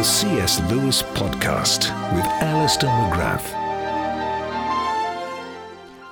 The C.S. Lewis Podcast with Alister McGrath.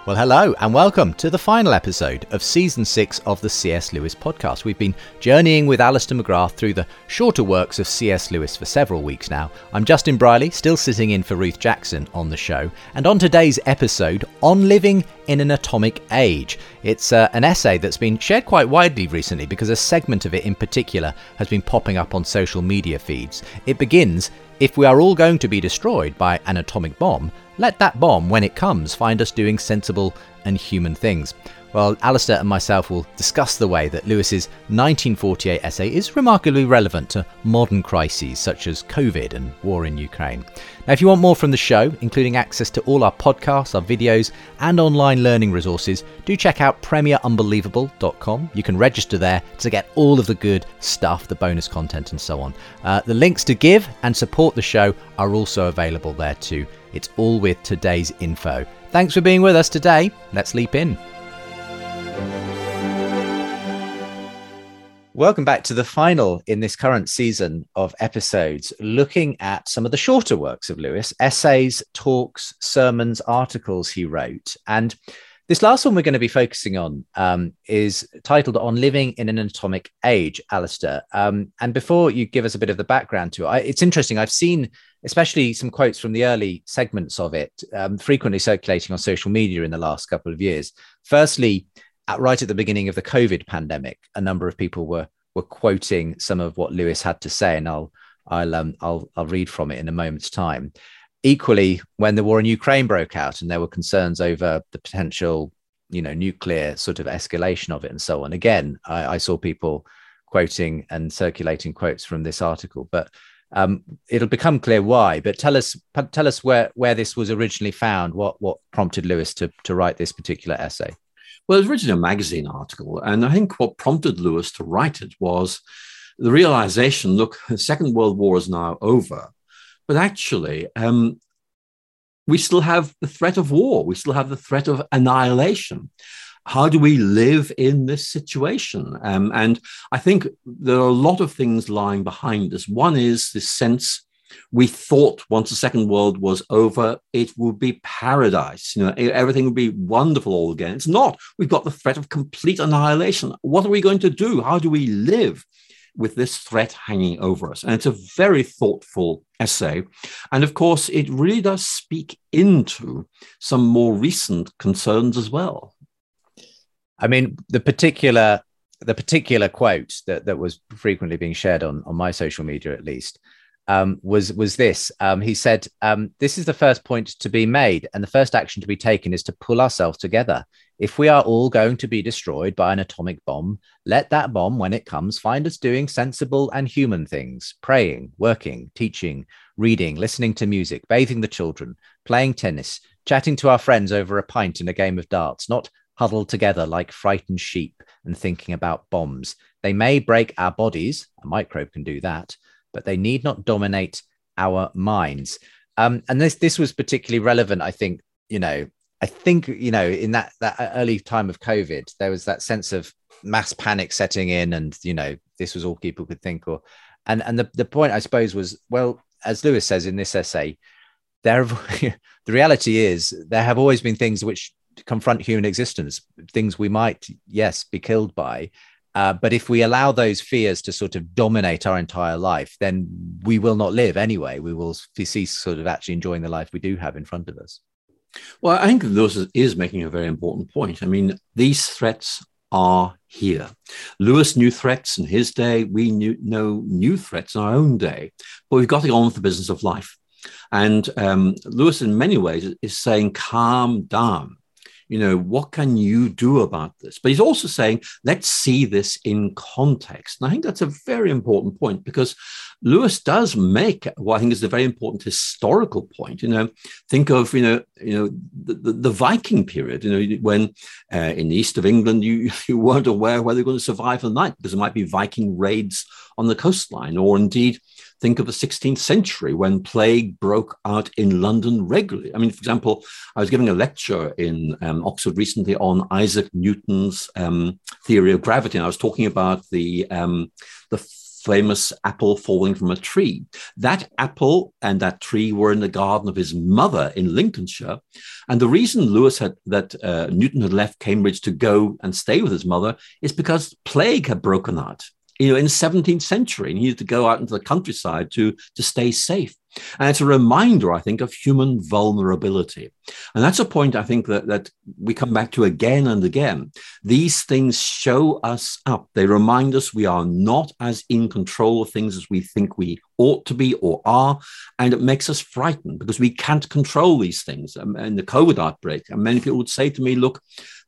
Well, hello, and welcome to the final episode of season six of the C.S. Lewis podcast. We've been journeying with Alister McGrath through the shorter works of C.S. Lewis for several weeks now. I'm Justin Brierley, still sitting in for Ruth Jackson on the show, and on today's episode, On Living in an Atomic Age. It's uh, an essay that's been shared quite widely recently because a segment of it in particular has been popping up on social media feeds. It begins If we are all going to be destroyed by an atomic bomb, let that bomb, when it comes, find us doing sensible and human things. Well, Alister and myself will discuss the way that Lewis's 1948 essay is remarkably relevant to modern crises such as COVID and war in Ukraine. Now, if you want more from the show, including access to all our podcasts, our videos, and online learning resources, do check out premierunbelievable.com. You can register there to get all of the good stuff, the bonus content, and so on. Uh, the links to give and support the show are also available there too. It's all with today's info. Thanks for being with us today. Let's leap in. Welcome back to the final in this current season of episodes, looking at some of the shorter works of Lewis essays, talks, sermons, articles he wrote. And this last one we're going to be focusing on um, is titled On Living in an Atomic Age, Alister. Um, and before you give us a bit of the background to it, I, it's interesting. I've seen especially some quotes from the early segments of it um, frequently circulating on social media in the last couple of years. Firstly, at, right at the beginning of the COVID pandemic, a number of people were were quoting some of what Lewis had to say, and I'll I'll um, I'll I'll read from it in a moment's time. Equally, when the war in Ukraine broke out, and there were concerns over the potential, you know, nuclear sort of escalation of it, and so on. Again, I, I saw people quoting and circulating quotes from this article, but um, it'll become clear why. But tell us tell us where where this was originally found. What what prompted Lewis to to write this particular essay? Well, it was originally a magazine article. And I think what prompted Lewis to write it was the realization look, the Second World War is now over. But actually, um, we still have the threat of war, we still have the threat of annihilation. How do we live in this situation? Um, and I think there are a lot of things lying behind this. One is this sense we thought once the second world was over it would be paradise. You know everything would be wonderful all again. It's not. We've got the threat of complete annihilation. What are we going to do? How do we live with this threat hanging over us? And it's a very thoughtful essay. And of course it really does speak into some more recent concerns as well. I mean the particular the particular quote that, that was frequently being shared on, on my social media at least um, was was this. Um, he said, um, "This is the first point to be made, and the first action to be taken is to pull ourselves together. If we are all going to be destroyed by an atomic bomb, let that bomb, when it comes, find us doing sensible and human things: praying, working, teaching, reading, listening to music, bathing the children, playing tennis, chatting to our friends over a pint in a game of darts, not." Huddled together like frightened sheep and thinking about bombs. They may break our bodies, a microbe can do that, but they need not dominate our minds. Um, and this this was particularly relevant, I think. You know, I think you know in that that early time of COVID, there was that sense of mass panic setting in, and you know this was all people could think. Or and and the the point I suppose was well, as Lewis says in this essay, there the reality is there have always been things which confront human existence, things we might yes be killed by, uh, but if we allow those fears to sort of dominate our entire life, then we will not live anyway. We will cease sort of actually enjoying the life we do have in front of us. Well, I think Lewis is making a very important point. I mean, these threats are here. Lewis knew threats in his day. We knew, know new threats in our own day. But we've got to go on with the business of life. And um, Lewis, in many ways, is saying, calm down you know, what can you do about this? But he's also saying, let's see this in context. And I think that's a very important point because Lewis does make what I think is a very important historical point. You know, think of, you know, you know, the, the, the Viking period, you know, when uh, in the east of England, you, you weren't aware whether you're going to survive the night because there might be Viking raids on the coastline, or indeed Think of the 16th century when plague broke out in London regularly. I mean, for example, I was giving a lecture in um, Oxford recently on Isaac Newton's um, theory of gravity, and I was talking about the um, the famous apple falling from a tree. That apple and that tree were in the garden of his mother in Lincolnshire. And the reason Lewis had that uh, Newton had left Cambridge to go and stay with his mother is because plague had broken out you know, in the 17th century, and he had to go out into the countryside to, to stay safe. And it's a reminder, I think, of human vulnerability. And that's a point I think that, that we come back to again and again. These things show us up. They remind us we are not as in control of things as we think we ought to be or are. And it makes us frightened because we can't control these things. And um, the COVID outbreak, and many people would say to me, look,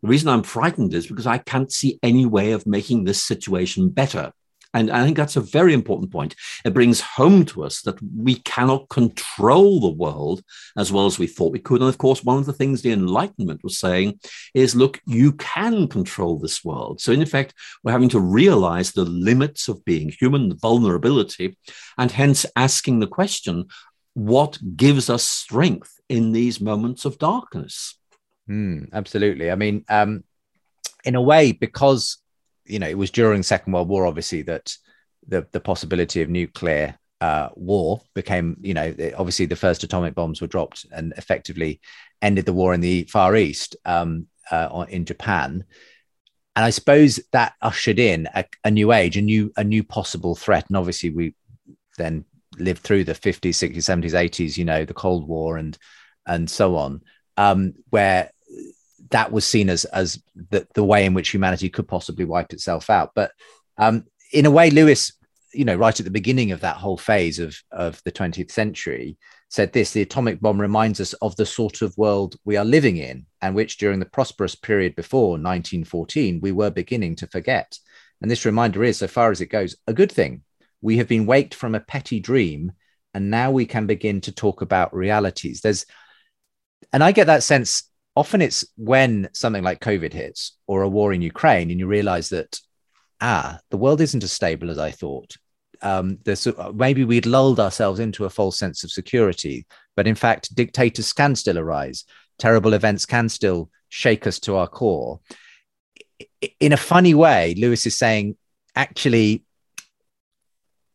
the reason I'm frightened is because I can't see any way of making this situation better. And I think that's a very important point. It brings home to us that we cannot control the world as well as we thought we could. And of course, one of the things the Enlightenment was saying is look, you can control this world. So, in effect, we're having to realize the limits of being human, the vulnerability, and hence asking the question what gives us strength in these moments of darkness? Mm, absolutely. I mean, um, in a way, because you know, it was during Second World War, obviously, that the the possibility of nuclear uh, war became, you know, obviously the first atomic bombs were dropped and effectively ended the war in the Far East um, uh, in Japan. And I suppose that ushered in a, a, new age, a new a new possible threat. And obviously, we then lived through the 50s, 60s, 70s, 80s, you know, the Cold War and and so on, um, where that was seen as as the, the way in which humanity could possibly wipe itself out. But um, in a way, Lewis, you know, right at the beginning of that whole phase of of the 20th century, said this: the atomic bomb reminds us of the sort of world we are living in, and which during the prosperous period before 1914 we were beginning to forget. And this reminder is, so far as it goes, a good thing. We have been waked from a petty dream, and now we can begin to talk about realities. There's, and I get that sense often it's when something like COVID hits or a war in Ukraine, and you realize that, ah, the world isn't as stable as I thought. Um, maybe we'd lulled ourselves into a false sense of security, but in fact, dictators can still arise. Terrible events can still shake us to our core. In a funny way, Lewis is saying, actually,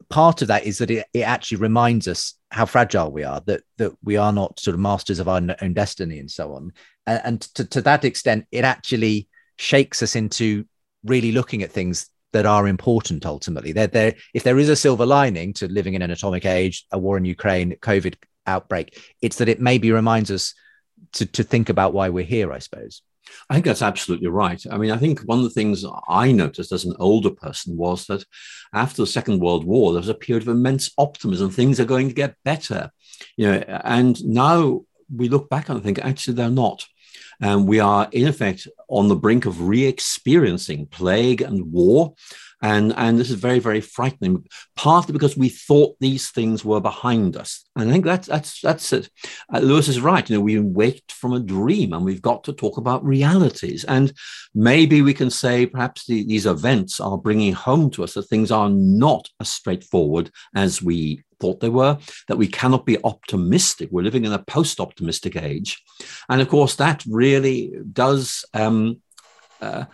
part of that is that it, it actually reminds us how fragile we are, that that we are not sort of masters of our own destiny and so on. And, and to, to that extent, it actually shakes us into really looking at things that are important ultimately. There, there, if there is a silver lining to living in an atomic age, a war in Ukraine, COVID outbreak, it's that it maybe reminds us to, to think about why we're here, I suppose. I think that's absolutely right. I mean, I think one of the things I noticed as an older person was that after the Second World War, there was a period of immense optimism. Things are going to get better, you know. And now we look back and think actually they're not. And we are in effect on the brink of re-experiencing plague and war and, and this is very, very frightening, partly because we thought these things were behind us. And I think that's, that's, that's it. Uh, Lewis is right. You know, we waked from a dream and we've got to talk about realities. And maybe we can say perhaps the, these events are bringing home to us that things are not as straightforward as we thought they were, that we cannot be optimistic. We're living in a post optimistic age. And of course, that really does um, uh,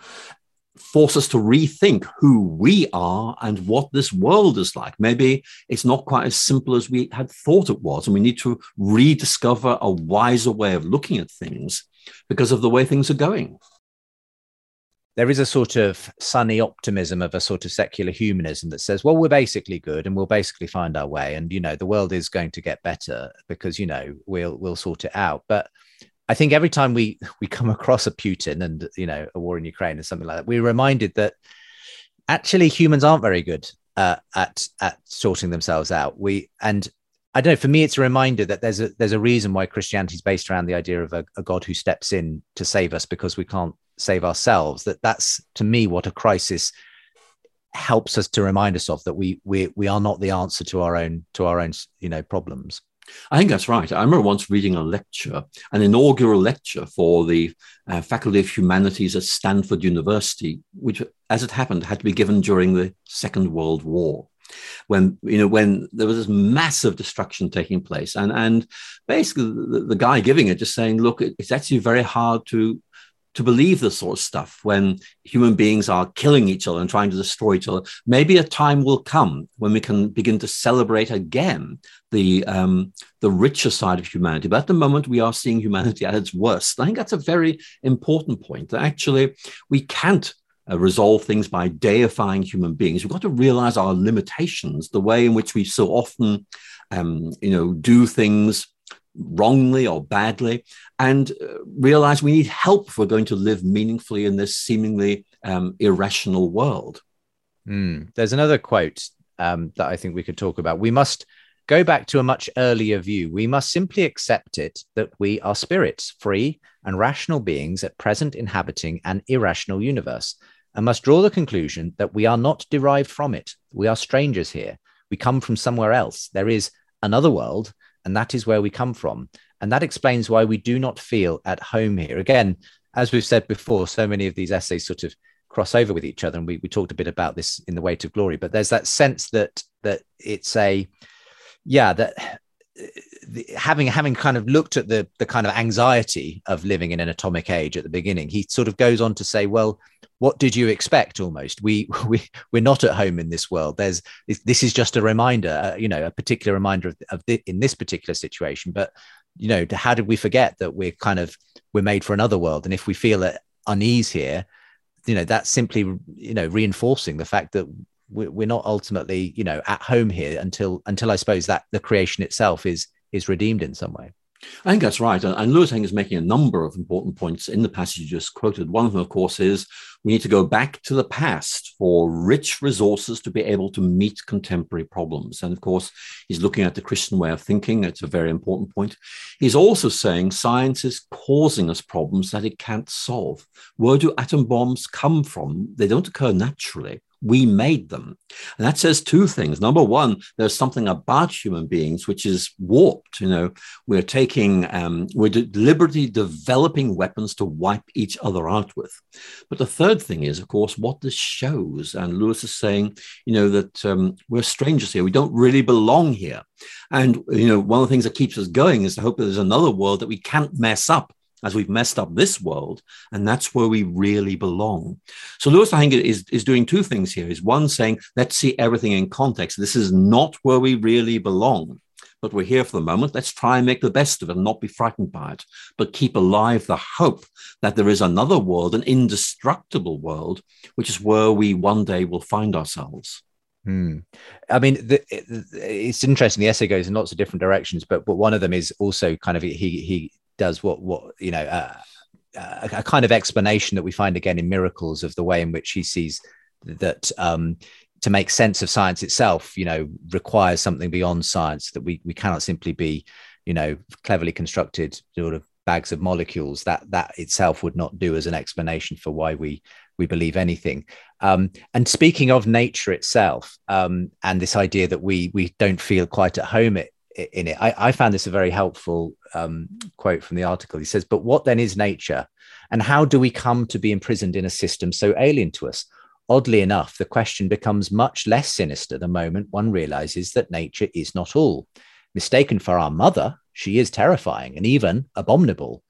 force us to rethink who we are and what this world is like. Maybe it's not quite as simple as we had thought it was, and we need to rediscover a wiser way of looking at things because of the way things are going. There is a sort of sunny optimism of a sort of secular humanism that says, well, we're basically good and we'll basically find our way. And, you know, the world is going to get better because, you know, we'll, we'll sort it out. But I think every time we we come across a Putin and you know a war in Ukraine or something like that, we're reminded that actually humans aren't very good uh, at at sorting themselves out. We and I don't know. For me, it's a reminder that there's a there's a reason why Christianity is based around the idea of a, a God who steps in to save us because we can't save ourselves. That that's to me what a crisis helps us to remind us of that we we we are not the answer to our own to our own you know problems. I think that's right. I remember once reading a lecture, an inaugural lecture for the uh, Faculty of Humanities at Stanford University, which, as it happened, had to be given during the Second World War when you know when there was this massive destruction taking place and and basically the, the guy giving it just saying look it's actually very hard to to believe this sort of stuff when human beings are killing each other and trying to destroy each other. Maybe a time will come when we can begin to celebrate again the um, the richer side of humanity. But at the moment, we are seeing humanity at its worst. I think that's a very important point. That actually we can't uh, resolve things by deifying human beings. We've got to realize our limitations, the way in which we so often, um, you know, do things wrongly or badly, and uh, realize we need help if we're going to live meaningfully in this seemingly um, irrational world. Mm. There's another quote um, that I think we could talk about. We must go back to a much earlier view. We must simply accept it that we are spirits, free and rational beings at present inhabiting an irrational universe, and must draw the conclusion that we are not derived from it. We are strangers here. We come from somewhere else. There is another world, and that is where we come from. And that explains why we do not feel at home here. Again, as we've said before, so many of these essays sort of cross over with each other. And we, we talked a bit about this in the weight of glory, but there's that sense that that it's a yeah, that the, having having kind of looked at the the kind of anxiety of living in an atomic age at the beginning, he sort of goes on to say, well, what did you expect? Almost, we we we're not at home in this world. There's this is just a reminder, uh, you know, a particular reminder of, of the, in this particular situation. But you know, how did we forget that we're kind of we're made for another world, and if we feel at unease here, you know, that's simply you know reinforcing the fact that we're not ultimately you know at home here until until i suppose that the creation itself is is redeemed in some way I think that's right. And Lewis Heng is making a number of important points in the passage you just quoted. One of them, of course, is we need to go back to the past for rich resources to be able to meet contemporary problems. And of course, he's looking at the Christian way of thinking. It's a very important point. He's also saying science is causing us problems that it can't solve. Where do atom bombs come from? They don't occur naturally we made them. And that says two things. Number one, there's something about human beings which is warped. You know, we're taking, um, we're deliberately developing weapons to wipe each other out with. But the third thing is, of course, what this shows. And Lewis is saying, you know, that um, we're strangers here. We don't really belong here. And, you know, one of the things that keeps us going is to hope that there's another world that we can't mess up as we've messed up this world, and that's where we really belong. So Lewis, I think, is, is doing two things here. Is one saying, let's see everything in context. This is not where we really belong, but we're here for the moment. Let's try and make the best of it and not be frightened by it, but keep alive the hope that there is another world, an indestructible world, which is where we one day will find ourselves. Hmm. I mean, the, it's interesting. The essay goes in lots of different directions, but but one of them is also kind of he he does what what you know uh, a, a, kind of explanation that we find again in miracles of the way in which he sees that um, to make sense of science itself you know requires something beyond science that we we cannot simply be you know cleverly constructed sort of bags of molecules. That that itself would not do as an explanation for why we we believe anything. Um, and speaking of nature itself um, and this idea that we we don't feel quite at home it, in it. I, I, found this a very helpful um, quote from the article. He says, But what then is nature? And how do we come to be imprisoned in a system so alien to us? Oddly enough, the question becomes much less sinister the moment one realizes that nature is not all. Mistaken for our mother, she is terrifying and even abominable.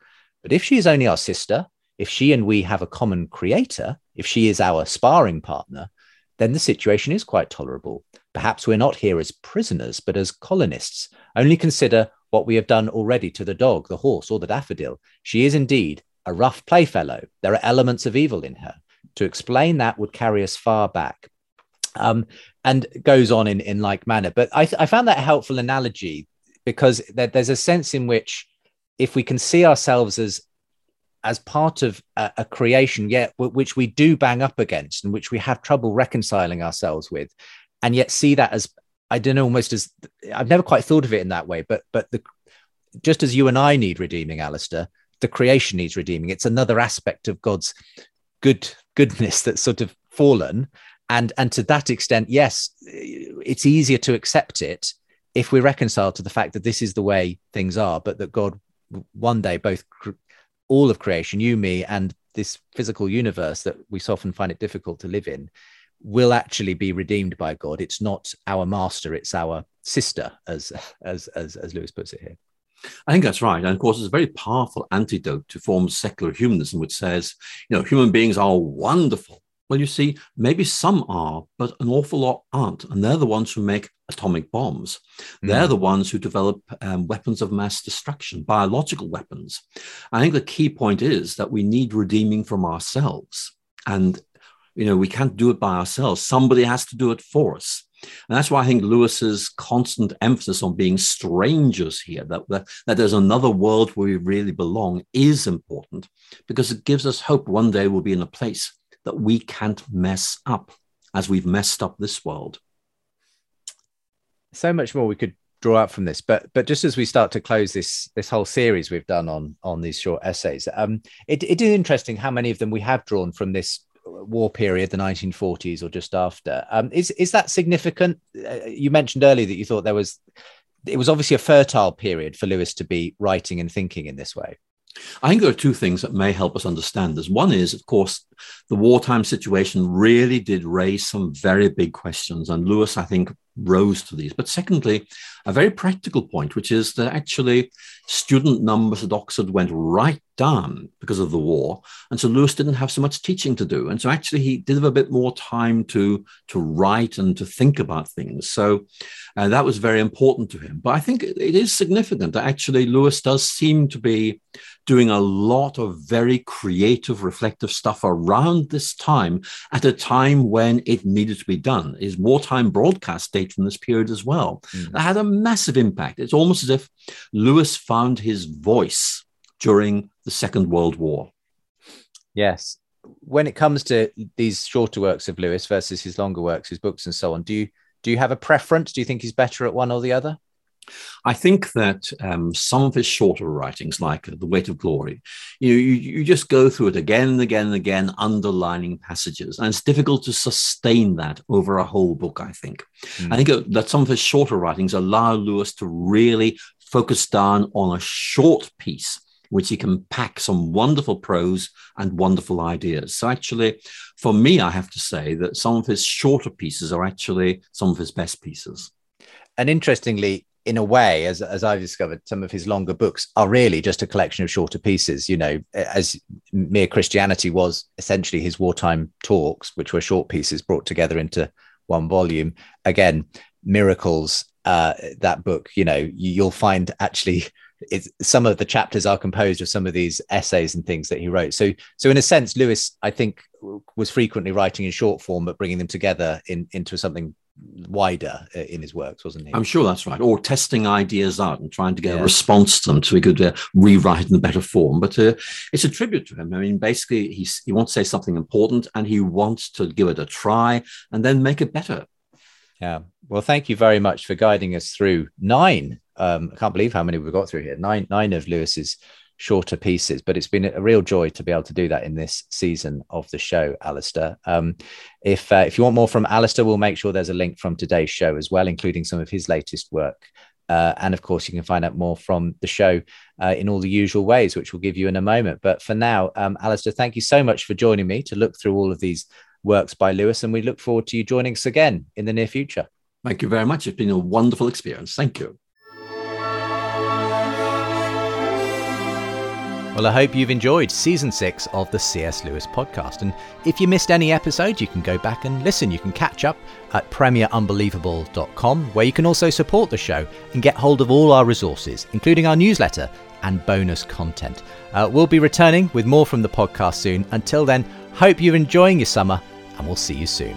But if she is only our sister, if she and we have a common creator, if she is our sparring partner, then the situation is quite tolerable. Perhaps we're not here as prisoners, but as colonists. Only consider what we have done already to the dog, the horse, or the daffodil. She is indeed a rough playfellow. There are elements of evil in her. To explain that would carry us far back. Um, and goes on in, in like manner. But I, I found that a helpful analogy because there, there's a sense in which if we can see ourselves as as part of a, a creation, yet which we do bang up against and which we have trouble reconciling ourselves with, and yet see that as I don't know, almost as I've never quite thought of it in that way, but but the just as you and I need redeeming, Alister, the creation needs redeeming. It's another aspect of God's good goodness that's sort of fallen. And and to that extent, yes, it's easier to accept it if we reconcile to the fact that this is the way things are, but that God one day both all of creation, you, me, and this physical universe that we so often find it difficult to live in, will actually be redeemed by God. It's not our master; it's our sister, as as as, as Lewis puts it here. I think that's right. And of course, it's a very powerful antidote to forms secular humanism, which says, you know, human beings are wonderful. Well, you see, maybe some are, but an awful lot aren't. And they're the ones who make atomic bombs. Mm. They're the ones who develop um, weapons of mass destruction, biological weapons. I think the key point is that we need redeeming from ourselves. And, you know, we can't do it by ourselves. Somebody has to do it for us. And that's why I think Lewis's constant emphasis on being strangers here, that, that, that, there's another world where we really belong, is important because it gives us hope one day we'll be in a place that we can't mess up as we've messed up this world. So much more we could draw out from this, but but just as we start to close this this whole series we've done on on these short essays, um, it, it is interesting how many of them we have drawn from this war period, the 1940s or just after. Um, is is that significant? Uh, you mentioned earlier that you thought there was it was obviously a fertile period for Lewis to be writing and thinking in this way. I think there are two things that may help us understand this. One is, of course, the wartime situation really did raise some very big questions, and Lewis, I think, rose to these. But secondly, a very practical point, which is that actually student numbers at Oxford went right down because of the war. And so Lewis didn't have so much teaching to do. And so actually he did have a bit more time to, to write and to think about things. So uh, that was very important to him. But I think it is significant that actually Lewis does seem to be doing a lot of very creative, reflective stuff around this time at a time when it needed to be done. His wartime broadcast date from this period as well. Mm. That had a massive impact. It's almost as if Lewis found his voice during the Second World War. Yes. When it comes to these shorter works of Lewis versus his longer works, his books and so on, do you do you have a preference? Do you think he's better at one or the other? I think that um, some of his shorter writings, like The Weight of Glory, you, know, you, you just go through it again and again and again, underlining passages. And it's difficult to sustain that over a whole book, I think. Mm. I think that some of his shorter writings allow Lewis to really focus down on a short piece which he can pack some wonderful prose and wonderful ideas. So, actually, for me, I have to say that some of his shorter pieces are actually some of his best pieces. And interestingly, in a way, as as I've discovered, some of his longer books are really just a collection of shorter pieces. You know, as mere Christianity was essentially his wartime talks, which were short pieces brought together into one volume. Again, miracles. Uh, that book, you know, you'll find actually it's some of the chapters are composed of some of these essays and things that he wrote. So, so in a sense, Lewis, I think, was frequently writing in short form, but bringing them together in into something wider uh, in his works, wasn't he? I'm sure that's right. Or testing ideas out and trying to get yeah. a response to them so he could uh, rewrite in a better form. But uh, it's a tribute to him. I mean, basically, he's, he wants to say something important and he wants to give it a try and then make it better. Yeah. Well, thank you very much for guiding us through nine. Um, I can't believe how many we've got through here. Nine, nine of Lewis's shorter pieces. But it's been a real joy to be able to do that in this season of the show, Alister. Um, if uh, if you want more from Alister, we'll make sure there's a link from today's show as well, including some of his latest work. Uh, and of course, you can find out more from the show uh, in all the usual ways, which we'll give you in a moment. But for now, um, Alister, thank you so much for joining me to look through all of these works by Lewis. And we look forward to you joining us again in the near future. Thank you very much. It's been a wonderful experience. Thank you. Well, I hope you've enjoyed season six of the C.S. Lewis podcast. And if you missed any episode, you can go back and listen. You can catch up at premierunbelievable.com, where you can also support the show and get hold of all our resources, including our newsletter and bonus content. Uh, we'll be returning with more from the podcast soon. Until then, hope you're enjoying your summer, and we'll see you soon.